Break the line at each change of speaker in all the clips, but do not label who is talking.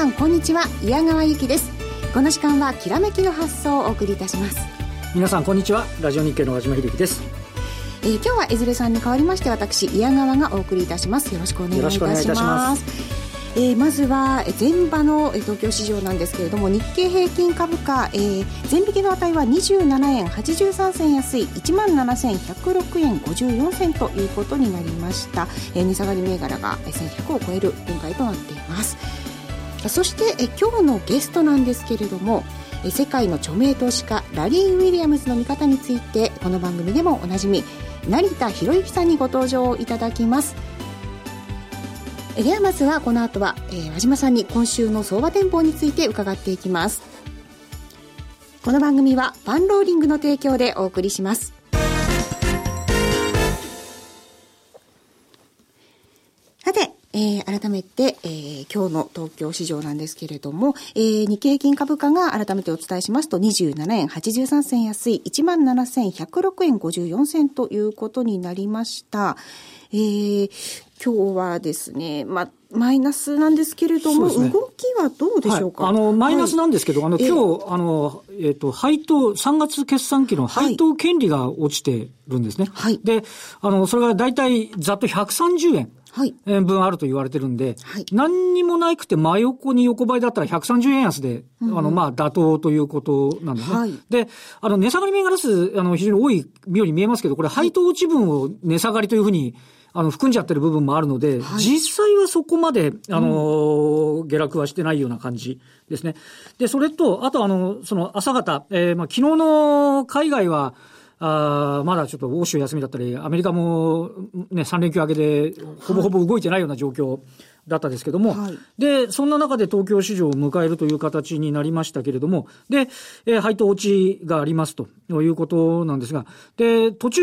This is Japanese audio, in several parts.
皆さんこんにちは。矢川由紀です。この時間はきらめきの発想をお送りいたします。
皆さんこんにちは。ラジオ日経の和島秀樹です。
えー、今日は江連さんに代わりまして私矢川がお送りいたします。よろしくお願いいたします。えー、まずは前場の東京市場なんですけれども日経平均株価、えー、前引きの値は27円83銭安い1万7106円54銭ということになりました、えー、値下がり銘柄が1100を超える展開となっていますそしてえ今日のゲストなんですけれどもえ世界の著名投資家ラリー・ウィリアムズの見方についてこの番組でもおなじみ成田博之さんにご登場いただきます。えではまずはこの後は、えー、和島さんに今週の相場展望について伺っていきます。この番組はファンローリングの提供でお送りします。えー、改めて、えー、今日の東京市場なんですけれども、えー、日経平均株価が改めてお伝えしますと27円83銭安い17,106円54銭ということになりました。えー、今日はですね、まあ、マイナスなんですけれども、ね、動きはどうでしょうか、
はい、あの、マイナスなんですけど、はい、あの、今日、あの、えっ、ー、と、配当、3月決算期の配当権利が落ちてるんですね。はい。で、あの、それが大体、ざっと130円。はい。分あると言われてるんで、はい、何にもなくて真横に横ばいだったら130円安で、うん、あの、まあ、妥当ということなんですね。はい、で、あの、値下がり銘柄数、あの、非常に多いように見えますけど、これ配当落ち分を値下がりというふうに、あの、含んじゃってる部分もあるので、はい、実際はそこまで、あの、うん、下落はしてないような感じですね。で、それと、あとあの、その朝方、えー、まあ、昨日の海外は、あまだちょっと欧州休みだったり、アメリカもね、3連休明けで、ほぼほぼ動いてないような状況だったですけども、はい、で、そんな中で東京市場を迎えるという形になりましたけれども、で、えー、配当落ちがありますということなんですが、で、途中、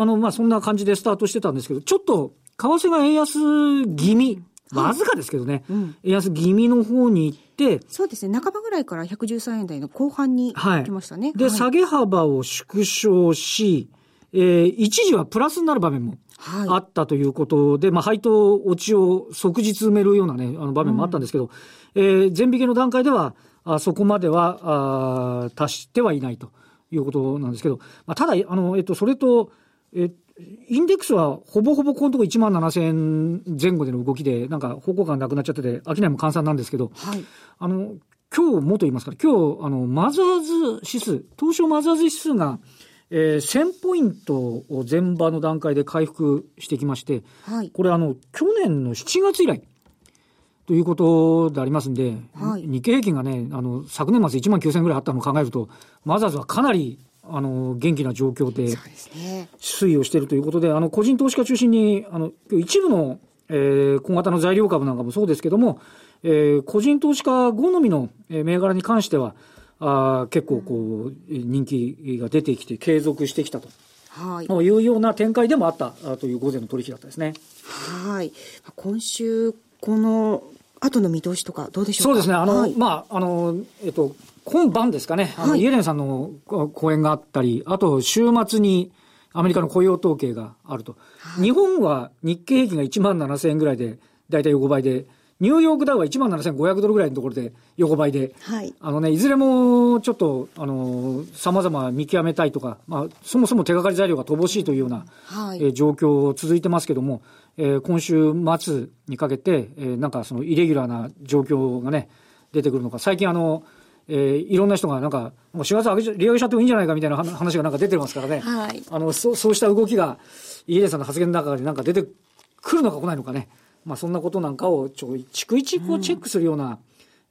あの、まあ、そんな感じでスタートしてたんですけど、ちょっと、為替が円安気味、わずかですけどね、うん、円安気味の方に行って、
そうですね、半ばぐらいから113円台の後半にましたね。はい、
で、はい、下げ幅を縮小し、えー、一時はプラスになる場面もあったということで、はい、まあ、配当落ちを即日埋めるようなね、あの場面もあったんですけど、うん、えー、全引けの段階では、あそこまではあ達してはいないということなんですけど、まあ、ただ、あの、えっと、それと、えインデックスはほぼほぼこのとこ1万7000円前後での動きで、なんか方向感なくなっちゃってて、商いも換算なんですけど、はい、あの、今日もと言いますか今日、あの、マザーズ指数、東証マザーズ指数が、えー、1000ポイントを前場の段階で回復してきまして、はい、これあの、去年の7月以来、ということでありますんで、はい、日経平均がね、あの、昨年末1万9000ぐらいあったのを考えると、マザーズはかなりあの、元気な状況で、推移をしているということで、でね、あの、個人投資家中心に、あの、一部の、えー、小型の材料株なんかもそうですけども、えー、個人投資家好みの銘柄に関しては、あ結構こう、人気が出てきて継続してきたと。はい。いうような展開でもあったという午前の取引だったですね。
はい。今週、この後の見通しとかどうでしょうか？
そうですね。あの、はい、まあ、あの、えっと、今晩ですかね、あの、イエレンさんの講演があったり、あと週末にアメリカの雇用統計があると。はい、日本は日経平均が1万7000円ぐらいで、だいたい横ばいで、ニューヨークダウは1万7500ドルぐらいのところで横ばいで、はい、あのね、いずれもちょっと、あの、様々見極めたいとか、まあ、そもそも手がかり材料が乏しいというような、はい、えー、状況続いてますけども、えー、今週末にかけて、えー、なんかそのイレギュラーな状況がね、出てくるのか、最近あの、えー、いろんな人がなんか、もう4月上げ利上げしちゃってもいいんじゃないかみたいな話がなんか出てますからね。はい。あの、そそうした動きが、イエレンさんの発言の中でなんか出てくるのか来ないのかね。まあそんなことなんかをちょ、逐一こうチェックするような、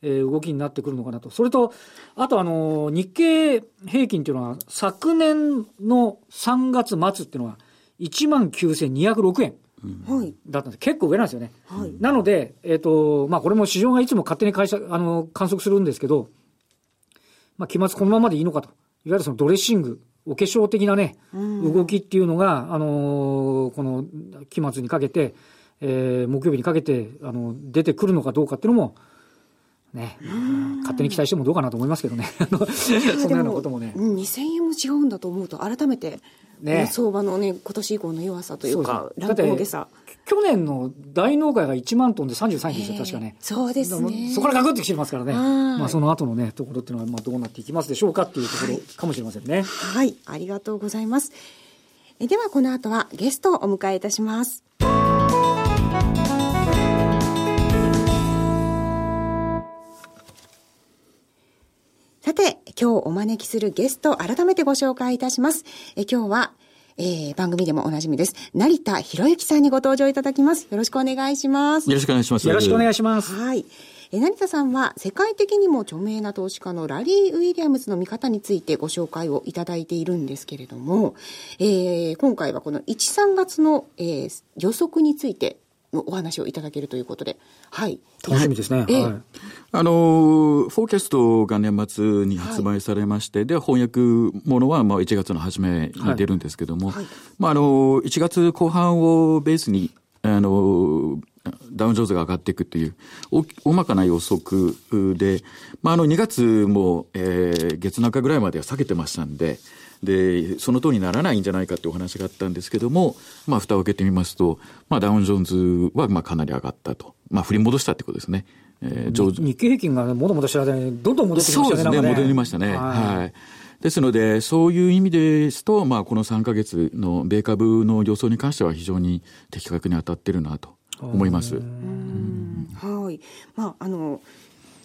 うん、えー、動きになってくるのかなと。それと、あとあの、日経平均っていうのは、昨年の3月末っていうのは、19,206円。はい。だったんで、結構上なんですよね。はい。なので、えっ、ー、と、まあこれも市場がいつも勝手に会社、あの、観測するんですけど、まあ、期末このままでいいのかと。いわゆるそのドレッシング、お化粧的なね、動きっていうのが、あのー、この期末にかけて、えー、木曜日にかけて、あの、出てくるのかどうかっていうのも、ね、勝手に期待してもどうかなと思いますけどね。そんなようなこともね。
2000円も違うんだと思うと、改めて、ね、相場のね、今年以降の弱さというか、乱高下。
去年の大納会が1万トンで33円でした、確かね。
そうですね。
そこからガクってきてますからね。まあその後のね、ところっていうのは、まあどうなっていきますでしょうかっていうところかもしれませんね。
はい、ありがとうございます。えではこの後はゲストをお迎えいたします。さて、今日お招きするゲスト、改めてご紹介いたします。え今日は、えー、番組でもおなじみです。成田博之さんにご登場いただきます。よろしくお願いします。
よろしくお願いします。
よろしくお願いします。
はい。え成田さんは世界的にも著名な投資家のラリー・ウィリアムズの見方についてご紹介をいただいているんですけれども、えー、今回はこの1、3月の、えー、予測についてのお話をいただけるということで、はい。
楽しみですね。はい。
あの、フォーキャストが年末に発売されまして、はい、で、翻訳ものはまあ1月の初めに出るんですけども、はい、まああの、1月後半をベースに、あの、ダウンジョーズが上がっていくという、大まかな予測で、まあ、あの、2月も、えー、月中ぐらいまでは下げてましたんで、で、その通りにならないんじゃないかというお話があったんですけども、まあ、蓋を開けてみますと、まあ、ダウンジョーンズは、まあ、かなり上がったと。まあ、振り戻したってことですね。
えー、日経平均がもともと知らないどんどん戻ってきましたね。そうですね、
戻りましたね。はい、はいですので、そういう意味ですと、まあ、この3か月の米株の予想に関しては非常に的確に当たってるなと思います。
はい。まあ、あの、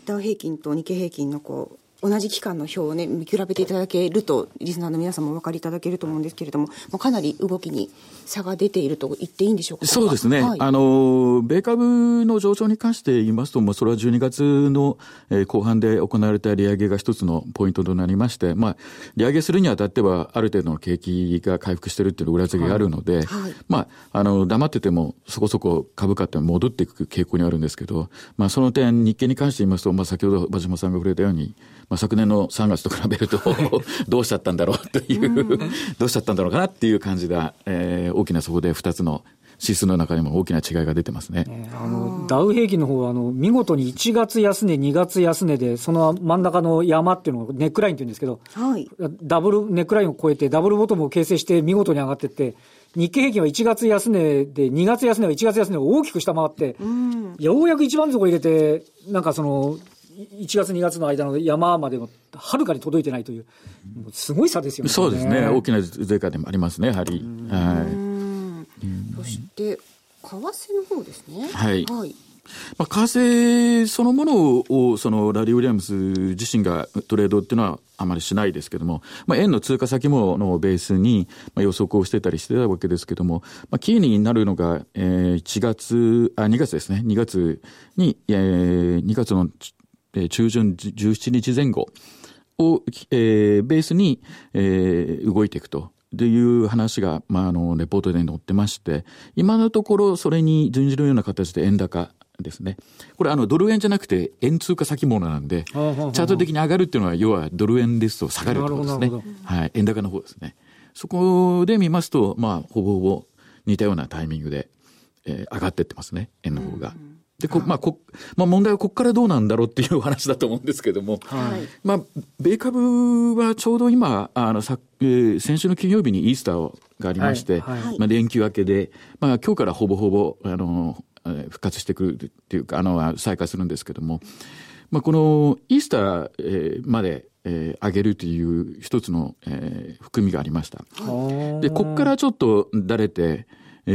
ダウ平均と日経平均のこう、同じ期間の表をね、見比べていただけると、リスナーの皆さんもお分かりいただけると思うんですけれども、まあ、かなり動きに差が出ていると言っていいんでしょうか？
そうですね。はい、あの、米株の上昇に関して言いますと、まあ、それは12月の後半で行われた利上げが一つのポイントとなりまして、まあ、利上げするにあたっては、ある程度の景気が回復しているっていう裏付けがあるので、はい。はい、まあ、あの、黙っててもそこそこ株価って戻っていく傾向にあるんですけど、まあ、その点、日経に関して言いますと、まあ、先ほど馬島さんが触れたように、まあ、昨年の3月と比べると どうしちゃったんだろうという、どうしちゃったんだろうかなっていう感じが、えー、大きなそこで2つの指数の中にも大きな違いが出てますね。
あの、ダウ平均の方は、あの、見事に1月安値、2月安値で、その真ん中の山っていうのをネックラインって言うんですけど、はい。ダブル、ネックラインを超えて、ダブルボトムを形成して見事に上がっていって、日経平均は1月安値で、2月安値は1月安値を大きく下回って、うん、ようやく一番底入れて、なんかその、1月、2月の間の山までもはるかに届いてないという、すごい差ですよね。
そうですね。大きな税価でもありますね、やはり。
はい。そして、為替の方ですね。
はい。はいまあ、為替そのものを、そのラリー・ウィリアムス自身がトレードっていうのはあまりしないですけども、まあ、円の通貨先物のベースに、まあ、予測をしてたりしてたわけですけども、まあ、キーになるのが、えー、1月、あ、2月ですね。2月に、えー、2月のえ中旬17日前後を、えー、ベースに、えー、動いていくと。という話が、まあ、あの、レポートで載ってまして、今のところそれに準じるような形で円高ですね。これあのドル円じゃなくて円通貨先物なんで、チャート的に上がるっていうのは要はドル円ですと下がるってことですね。はい。円高の方ですね。そこで見ますと、まあ、ほぼほぼ似たようなタイミングで、えー、上がってってますね。円の方が。うんで、こ、まあ、こ、まあ、問題はここからどうなんだろうっていう話だと思うんですけども、はい、まあ、米株はちょうど今、あの、さ、えー、先週の金曜日にイースターがありまして、はいはい、まあ、連休明けで、まあ、今日からほぼほぼ、あの、復活してくるっていうか、あの、再開するんですけども、まあ、このイースター、えー、まで、えー、上げるという一つの、えー、含みがありました。で、ここからちょっとだれて、え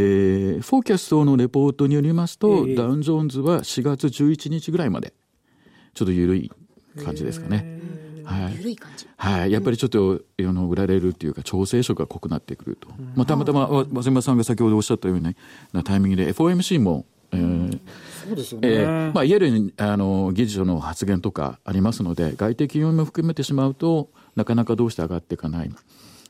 ー、フォーキャストのレポートによりますと、えー、ダウン・ジョーンズは4月11日ぐらいまで、ちょっと緩い感じですかね。
はい、緩い感じ。
はい。やっぱりちょっと、あの、売られるっていうか、調整色が濃くなってくると。まあ、たまたま、松山さんが先ほどおっしゃったようななタイミングで、FOMC も、えー、
そうですよね。えー、
まあ、いわゆる、あの、議事書の発言とかありますので、外的要因も含めてしまうと、なかなかどうして上がっていかない。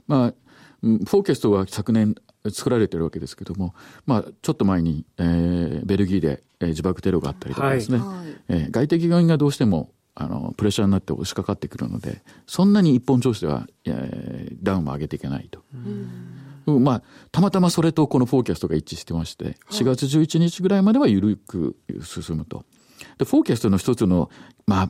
まあ、フォーキャストは昨年作られてるわけですけども、まあ、ちょっと前に、えー、ベルギーで、えー、自爆テロがあったりとかですね、はい、えー、外的要因がどうしてもあのプレッシャーになって押しかかってくるのでそんなに一本調子では、えー、ダウンも上げていけないと。うん、まあ、たまたまそれとこのフォーキャストが一致してまして、4月11日ぐらいまでは緩く進むと。で、フォーキャストの一つの、まあ、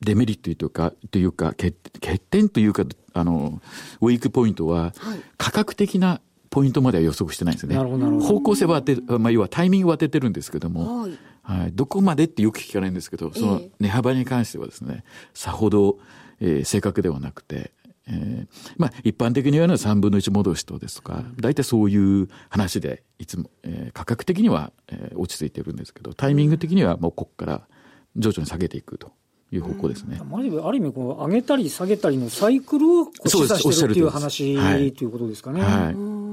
デメリットというか、というか欠、欠点というか、あの、ウィークポイントは、価格的なポイントまでは予測してないんですね。方向性は当て、まあ、要はタイミングは当ててるんですけども、はい、はい、どこまでってよく聞かないんですけど、その値幅に関してはですね、さほど、えー、正確ではなくて、えー、まあ、一般的に言うのは3分の1戻しとですとか、大体そういう話で、いつも、えー、価格的には、えー、落ち着いてるんですけど、タイミング的にはもうここから徐々に下げていくと。いう方向ですね。
うん、ある意味、こう上げたり下げたりのサイクルを示唆してるっていう話、はい、ということですかね。はい。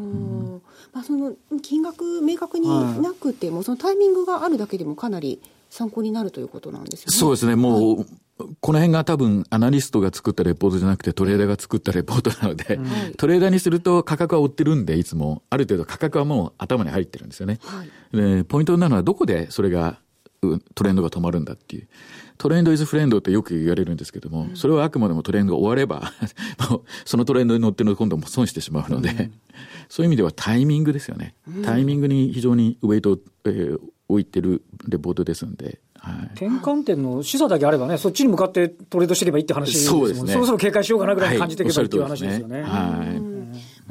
まあ、その金額明確になくても、はい、そのタイミングがあるだけでもかなり参考になるということなんですよね。
そうですね。もう、はいこの辺が多分アナリストが作ったレポートじゃなくてトレーダーが作ったレポートなので、はい、トレーダーにすると価格は追ってるんで、いつも、ある程度価格はもう頭に入ってるんですよね。はい、でポイントなのはどこでそれが、トレンドが止まるんだっていう。トレンドイズフレンドってよく言われるんですけども、それはあくまでもトレンドが終われば そのトレンドに乗ってるの今度も損してしまうので、うん、そういう意味ではタイミングですよね。タイミングに非常にウェイトを、えー、置いてるレポートですんで、
はい、転換点の示唆だけあればね、そっちに向かってトレードしてればいいって話ですもんね。そろそろ警戒しようかなぐらいに感じていけばいいっていう話ですよね。はい。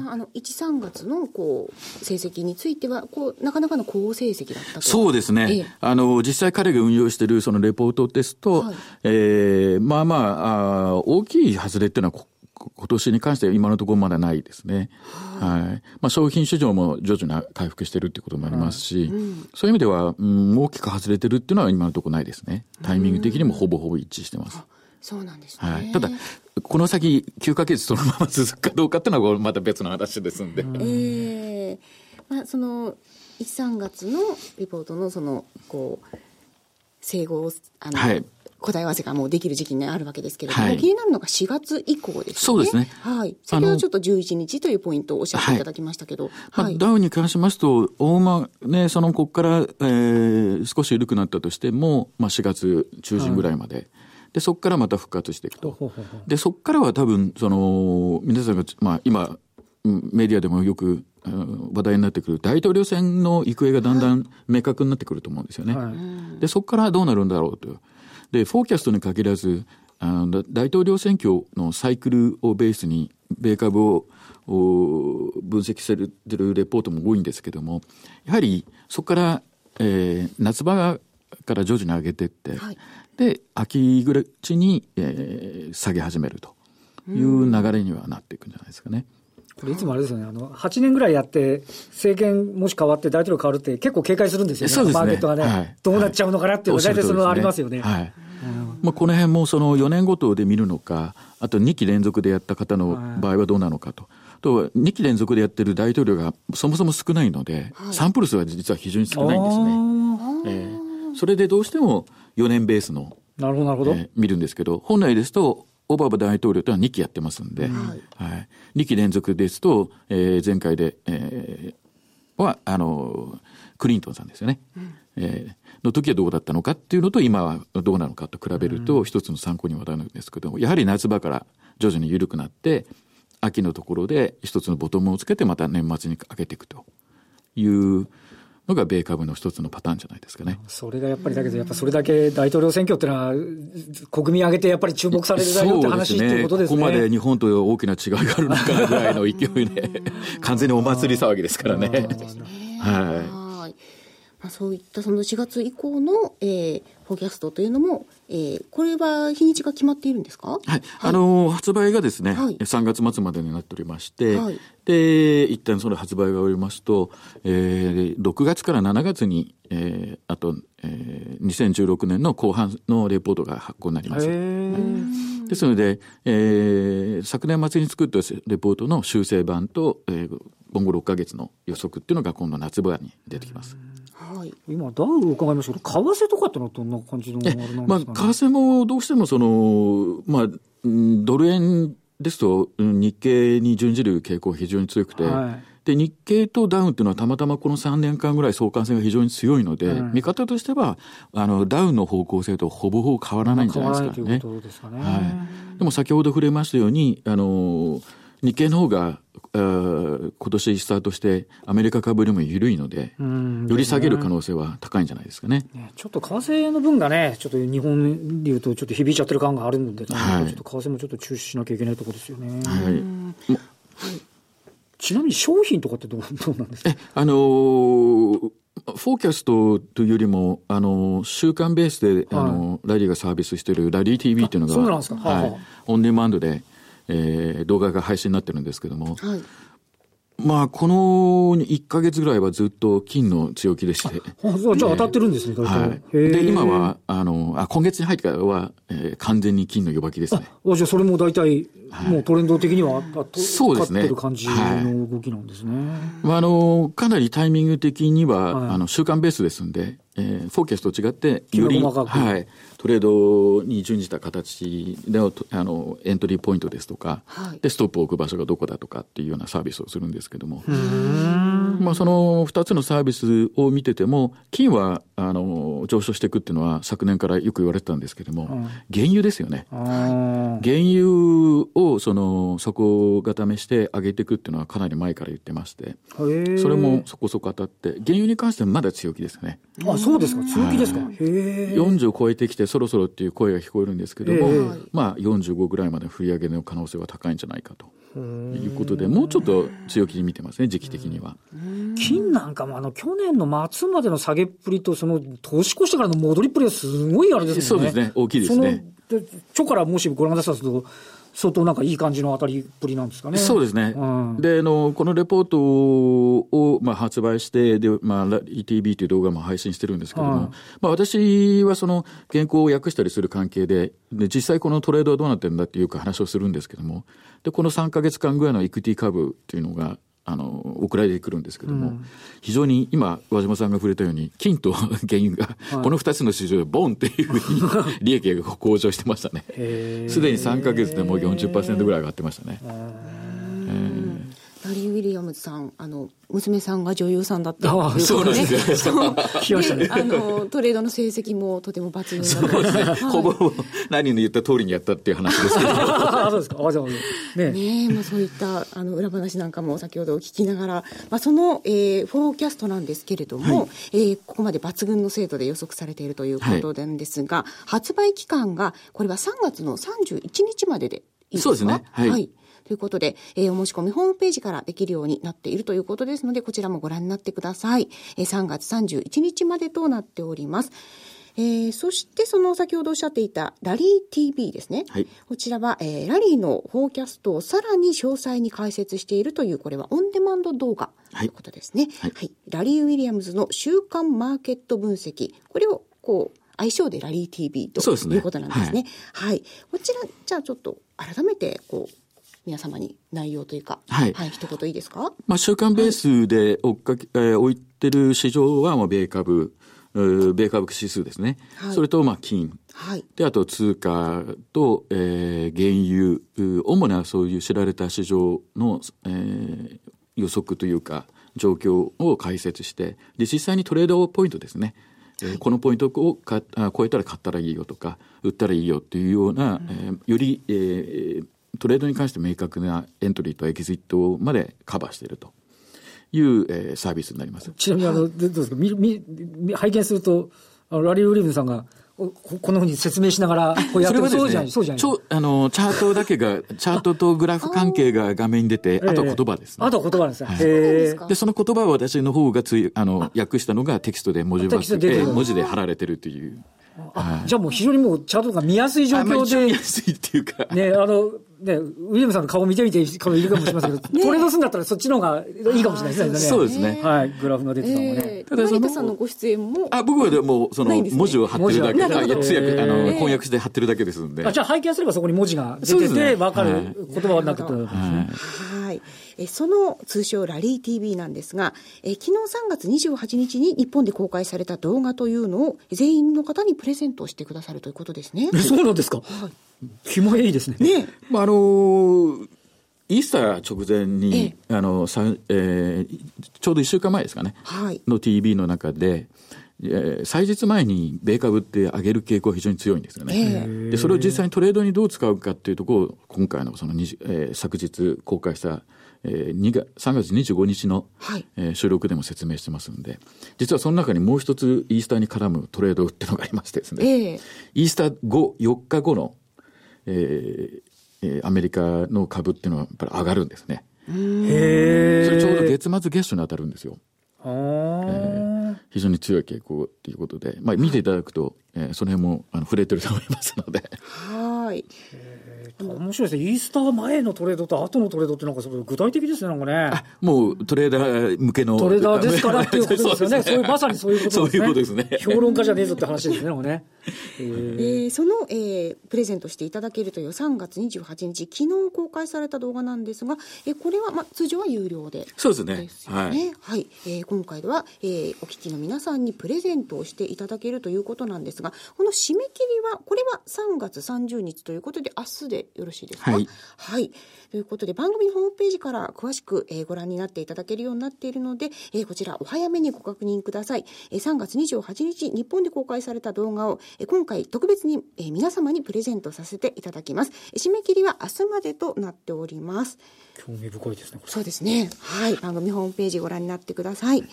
まあ、あの1、3月のこう成績についてはこう、なかなかの好成績だったと
そうですね、ええ、あの実際、彼が運用しているそのレポートですと、はい、えー、まあまああ、大きい外れっていうのは、今年に関しては今のところまだないですね。はい。まあ、商品市場も徐々に回復してるっていうこともありますし、うん、そういう意味では、うん、大きく外れてるっていうのは今のところないですね。タイミング的にもほぼほぼ一致してます。
そうなんですね。
はい。ただ、この先9ヶ月そのまま続くかどうかっていうのはまた別の話ですんで。
ええー、まあ、その、1、3月のリポートのその、こう、整合、あの、はい、答え合わせがもうできる時期にあるわけですけれども、はい、気になるのが4月以降ですね。
そうですね。
はい。先ほどちょっと11日というポイントをおっしゃっていただきましたけど。
はい。ダウに関しますと、大ま、ね、そのここから、えー、少し緩くなったとしても、まあ4月中旬ぐらいまで。はいで、そこからまた復活していくと。で、そこからは多分、その、皆さんが、まあ今、メディアでもよく話題になってくる大統領選の行方がだんだん明確になってくると思うんですよね。はい、で、そこからどうなるんだろうと。で、フォーキャストに限らず、あの大統領選挙のサイクルをベースに、米株を分析されてるレポートも多いんですけども、やはりそこから、えー、夏場から徐々に上げていって、はい、で、秋ぐらいに、えー、下げ始めるという流れにはなっていくんじゃないですかね。
これいつもあれですよね、あの、8年ぐらいやって、政権もし変わって大統領変わるって結構警戒するんですよね。そうですね。マーケットがね、はい、どうなっちゃうのかなっていうのは大体そのありますよね。はい。
まあ、この辺もその4年ごとで見るのか、あと2期連続でやった方の場合はどうなのかと。と、2期連続でやってる大統領がそもそも少ないので、はい、サンプル数は実は非常に少ないんですね。えー、それでどうしても4年ベースの、
なるほど、なるほど、
えー、見るんですけど、本来ですと、オバマ大統領というのは2期やってますんで、はい、はい、2期連続ですと、えー、前回で、えー、は、あの、クリントンさんですよね。うん、えー、の時はどうだったのかっていうのと、今はどうなのかと比べると、一つの参考にはなるんですけども、やはり夏場から徐々に緩くなって、秋のところで一つのボトムをつけて、また年末に上げていくというのが米株の一つのパターンじゃないですかね。
それがやっぱりだけど、やっぱそれだけ大統領選挙っていうのは、国民挙げてやっぱり注目されるだよって話っていうことですね。
ここまで日本と大きな違いがあるのかなぐらいの勢いで、完全にお祭り騒ぎですからね。はい。
まあ、そういったその4月以降の、えー、フォーキャストというのも、えー、これは日にちが決まっているんですか、はい、
はい、あの発売がですね、はい、3月末までになっておりまして、はい、で一旦その発売が終わりますと、えー、6月から7月に、えー、あと、えー、2016年の後半のレポートが発行になります。ですので、えー、昨年末に作ったレポートの修正版と、えー、今後6か月の予測っていうのが今度夏場に出てきます。
はい、今、ダウ伺いましたけど、為替とかってのはどんな感じのあれなんですか、ね、まあ、為
替もどうしてもその、まあ、ドル円ですと、日経に準じる傾向が非常に強くて、はい、で日経とダウンっていうのはたまたまこの3年間ぐらい相関性が非常に強いので、うん、見方としてはあのダウンの方向性とほぼほぼ変わらないんじゃないですかね。ね。はい、でも先ほど触れましたようにあの日経の方が今年スタートしてアメリカ株よりも緩いので、より下げる可能性は高いんじゃないですかね。
ねちょっと為替の分がね、ちょっと日本でいうと、ちょっと響いちゃってる感があるので、はい、ちょっと為替もちょっと注視しなきゃいけないところですよね。はい、ちなみに商品とかってどう どうなんですか？
え、あのーフォーキャストというよりも、あの、週間ベースで、あの、ラリーがサービスしているラリー TV っていうのが、
そうなんですか。はあはあ
はい。オンデマンドで、えー動画が配信になってるんですけども、
はい。
まあ、この1ヶ月ぐらいはずっと金の強気でして、
じゃあ当たってるんですね、大体
はい。で、今は、あの、あ、今月に入ってからは、えー完全に金の弱気ですね。
あじゃあそれも大体、もうトレンド的には、あと
そうですね
勝ってる感じの動きなんですね。
まあ、あの、かなりタイミング的には、
はい
あの、週間ベースですんで、えーフォーキャストと違って、より、はい、トレードに準じた形で、とあの、エントリーポイントですとか、
はい。
で、ストップを置く場所がどこだとかっていうようなサービスをするんですけども、まあ、その二つのサービスを見てても、金は、あの、上昇していくっていうのは昨年からよく言われてたんですけども、原油ですよね。
あー
原油をその底固めして上げていくっていうのはかなり前から言ってまして、それもそこそこ当たって、原油に関してはまだ強気ですね。
あ、そうですか？強気ですか？へえ。
40を超えてきてそろそろっていう声が聞こえるんですけども、
ええ
まあ45ぐらいまで振り上げの可能性は高いんじゃないかということで、もうちょっと強気に見てますね、時期的には。
金なんかもあの、去年の末までの下げっぷりと、その、投資越してからの戻りっぷりはすごいあれですもんね。
そうですね大きいですね
その、で著からもしご覧なさると、相当なんかいい感じの当たりっぷりなんですかね。
そうですね。
うん
で、あの、このレポートを、まあ、発売して、で、まあ、ラ ETB という動画も配信してるんですけども、
うん
まあ、私はその原稿を訳したりする関係で、で、実際このトレードはどうなってるんだっていうか話をするんですけども、で、この3ヶ月間ぐらいのエクティ株っていうのが、あの、送られてくるんですけども、非常に今、和島さんが触れたように、金と 原油が、この2つの市場でボンっていうふうに利益が向上してましたね。すでに3ヶ月でもう40%ぐらい上がってましたね。
ラリー・ウィリアムズさん、あの、娘さんが女優さんだったということで、
そうなんですよ
そう。あの、トレードの成績もとても抜群だ
そうですね。ほぼ何の言った通りにやったっていう話ですけど。
あそうですか。あ、じゃあ、ね。
ねえ、まあ、そういったあの裏話なんかも先ほど聞きながら、まあ、その、えーフォーキャストなんですけれども、えーここまで抜群の精度で予測されているということなんですが、発売期間がこれは3月の31日まででいいですか？
そうですね。はい。
ということで、えーお申し込みホームページからできるようになっているということですので、こちらもご覧になってください。えー3月31日までとなっております。えーそしてその先ほどおっしゃっていたラリー TV ですね。
はい
こちらは、えーラリーのフォーキャストをさらに詳細に解説しているという、これはオンデマンド動画ということですね。はい。ラリー・ウィリアムズの週間マーケット分析。これを、こう、愛称でラリー TV ということなんですね。はい。こちら、じゃあちょっと改めて、こう、皆様に内容というか、
はい
はい、一言いいですか？
まあ、週間ベースで追っかけ、えー置いてる市場は、まあ、米株、米株指数ですね。
はい
それと、まあ、金。
はい。
で、あと通貨と、えー原油、う主なそういう知られた市場の、えー予測というか、状況を解説して、で、実際にトレードポイントですね。えーこのポイントをかあ超えたら買ったらいいよとか、売ったらいいよっていうような、えーより、えートレードに関して明確なエントリーとエキジットまでカバーしているという、えーサービスになります。
ちなみに、あの、でどうですか、み、み、み拝見すると、あのラリー・ウィリアムズさんが、おここのふうに説明しながら、こうやってる。そうじゃない、そうじゃない。
あの、チャートだけが、チャートとグラフ関係が画面に出て、あとは言葉ですね。
あとは言葉ですね。
はい
で
その言葉を私の方がつい、あの、訳したのがテキストで文字
で
文字で貼られてるという。
あ、じゃあもう非常にもうチャートが見やすい状況で
見や、すいっていうか。
ね、あの、ね、ウィリアムさんの顔見てみていいるかもしれませんけど、トレードするんだったらそっちの方がいいかもしれないですね。
そうですね。
はい、グラフが出てたのがね。
えー、
ただその
さんのご出演も、
あ、僕はでも、その、
ね
文字を貼ってるだけ、
文字を
あいや通訳、あの、
えー
翻訳して貼ってるだけですんで。
あじゃあ拝見すればそこに文字が出てて、
ね
わか
はい
る言葉になくるんですね。
はい。えその通称ラリー TV なんですが、え昨日3月28日に日本で公開された動画というのを全員の方にプレゼントしてくださるということですね。
えそうなんですか？気もいいですね。
ね
まあ、あのーイースター直前に、
え
あの、さえーちょうど1週間前ですかね。
はい。
の TV の中で、えー祭日前に米株って上げる傾向が非常に強いんですよね。
え
でそれを実際にトレードにどう使うかっていうところを今回のその20、えー昨日公開した、えー2月3月25日の、
はい
えー収録でも説明してますんで実はその中にもう一つイースターに絡むトレードっていうのがありましてですね、
ええ
イースター後4日後の、えーえーアメリカの株っていうのはやっぱり上がるんですね。へそれちょうど月末月初に当たるんですよ。
えー、
非常に強い傾向ということで、まあ、見ていただくと、えー、その辺もあの触れてると思いますので。
はい。
面白いですね。イースター前のトレードと後のトレードってなんか具体的ですね、なんかね。
もうトレーダー向けの。
トレーダーですからっていうことですよね。そういう、まさにそういうこと
ですね。そういうことですね。
評論家じゃねえぞって話ですね、なんかね。
えー、その、えー、プレゼントしていただけるという3月28日、昨日公開された動画なんですが、えー、これは、まあ、通常は有料で、
そうですね。
ですよね。はい。はい、えー、今回では、えー、お聞きの皆さんにプレゼントをしていただけるということなんですが、この締め切りは、これは3月30日ということで、明日でよろしいですか
はい。
はい。ということで、番組のホームページから詳しく、えー、ご覧になっていただけるようになっているので、えー、こちらお早めにご確認ください。えー、3月28日、日本で公開された動画を、えー、今回特別に、えー、皆様にプレゼントさせていただきます。締め切りは明日までとなっております。
興味深いですね。
そうですね。はい。番組ホームページご覧になってください。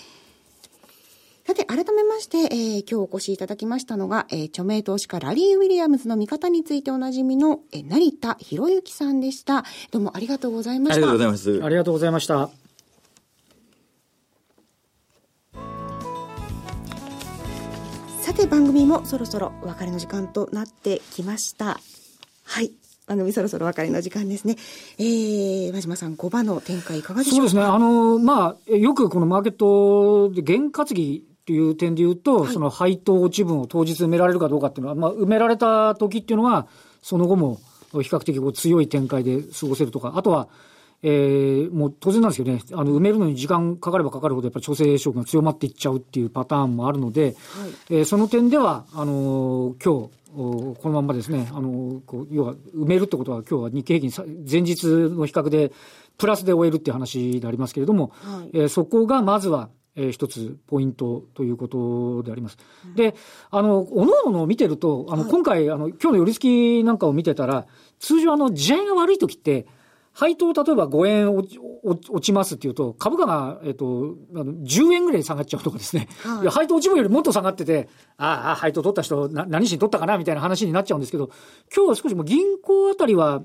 さて、改めまして、えー、今日お越しいただきましたのが、えー、著名投資家ラリー・ウィリアムズの見方についておなじみの、えー、成田博之さんでした。どうもありがとうございました。あり
がとうございます。
ありがとうございました。
さて、番組もそろそろお別れの時間となってきました。はい。番組そろそろお別れの時間ですね。えー、和島さん、5番の展開いかがでしょうか？
そうですね。あの、まあ、よくこのマーケットで原担ぎという点で言うと、はい、その配当落ち分を当日埋められるかどうかっていうのは、まあ、埋められた時っていうのは、その後も比較的こう強い展開で過ごせるとか、あとは、えー、もう当然なんですけどね、あの埋めるのに時間かかればかかるほど、やっぱり調整色が強まっていっちゃうっていうパターンもあるので、はい、えー、その点では、あのー、今日このままですね、あのこう要は埋めるってことは、今日は日経平均、前日の比較でプラスで終えるっていう話でありますけれども、はい、えー、そこがまずは、えー、一つポイントということであります。うん、で、あの、おのおの見てると、あの、はい、今回、あの、今日の寄り付きなんかを見てたら、通常あの、地合が悪い時って、配当例えば5円落ち落ちますっていうと、株価が、えっと、あの10円ぐらい下がっちゃうとかですね、はい、いや配当落ち分よりもっと下がってて、ああ、配当取った人な、何しに取ったかなみたいな話になっちゃうんですけど、今日は少しもう銀行あたりは、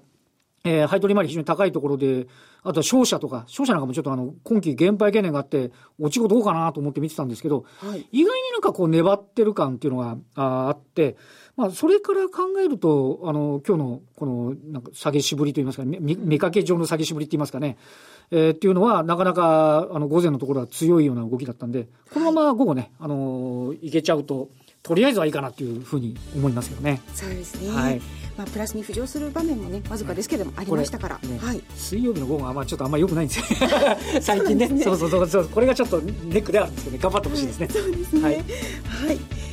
えー、配当利回り非常に高いところで、あとは商社とか、商社なんかもちょっとあの、今期減配懸念があって、落ち後どうかなと思って見てたんですけど、はい、意外になんかこう粘ってる感っていうのがあって、まあ、それから考えると、あの、今日のこの、なんか、下げしぶりといいますか、見見かけ上の下げしぶりって言いますかね、えー、っていうのは、なかなか、あの、午前のところは強いような動きだったんで、このまま午後ね、あのいけちゃうと、とりあえずはいいかなというふうに思いますよね。
そうですね。はい。まあプラスに浮上する場面もねわずかですけれどもありましたから。ね、はい。
水曜日の午後はまあちょっとあんまり良くないんですよ。最近ね。そうそうそうそうこれがちょっとネックであるんですけどね頑張ってほしいですね。
そうですね。はい。はい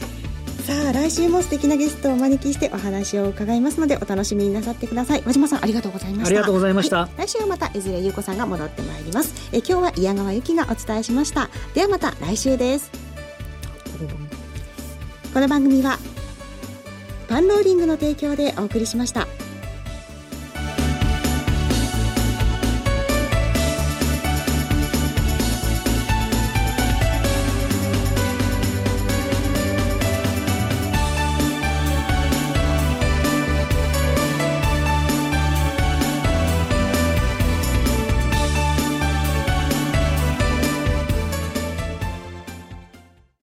さあ来週も素敵なゲストをお招きしてお話を伺いますのでお楽しみになさってください和島さんありがとうございました
ありがとうございました、は
い、来週はまた江連優子さんが戻ってまいりますえ今日は矢川由紀がお伝えしましたではまた来週ですこの番組はパンローリングの提供でお送りしました。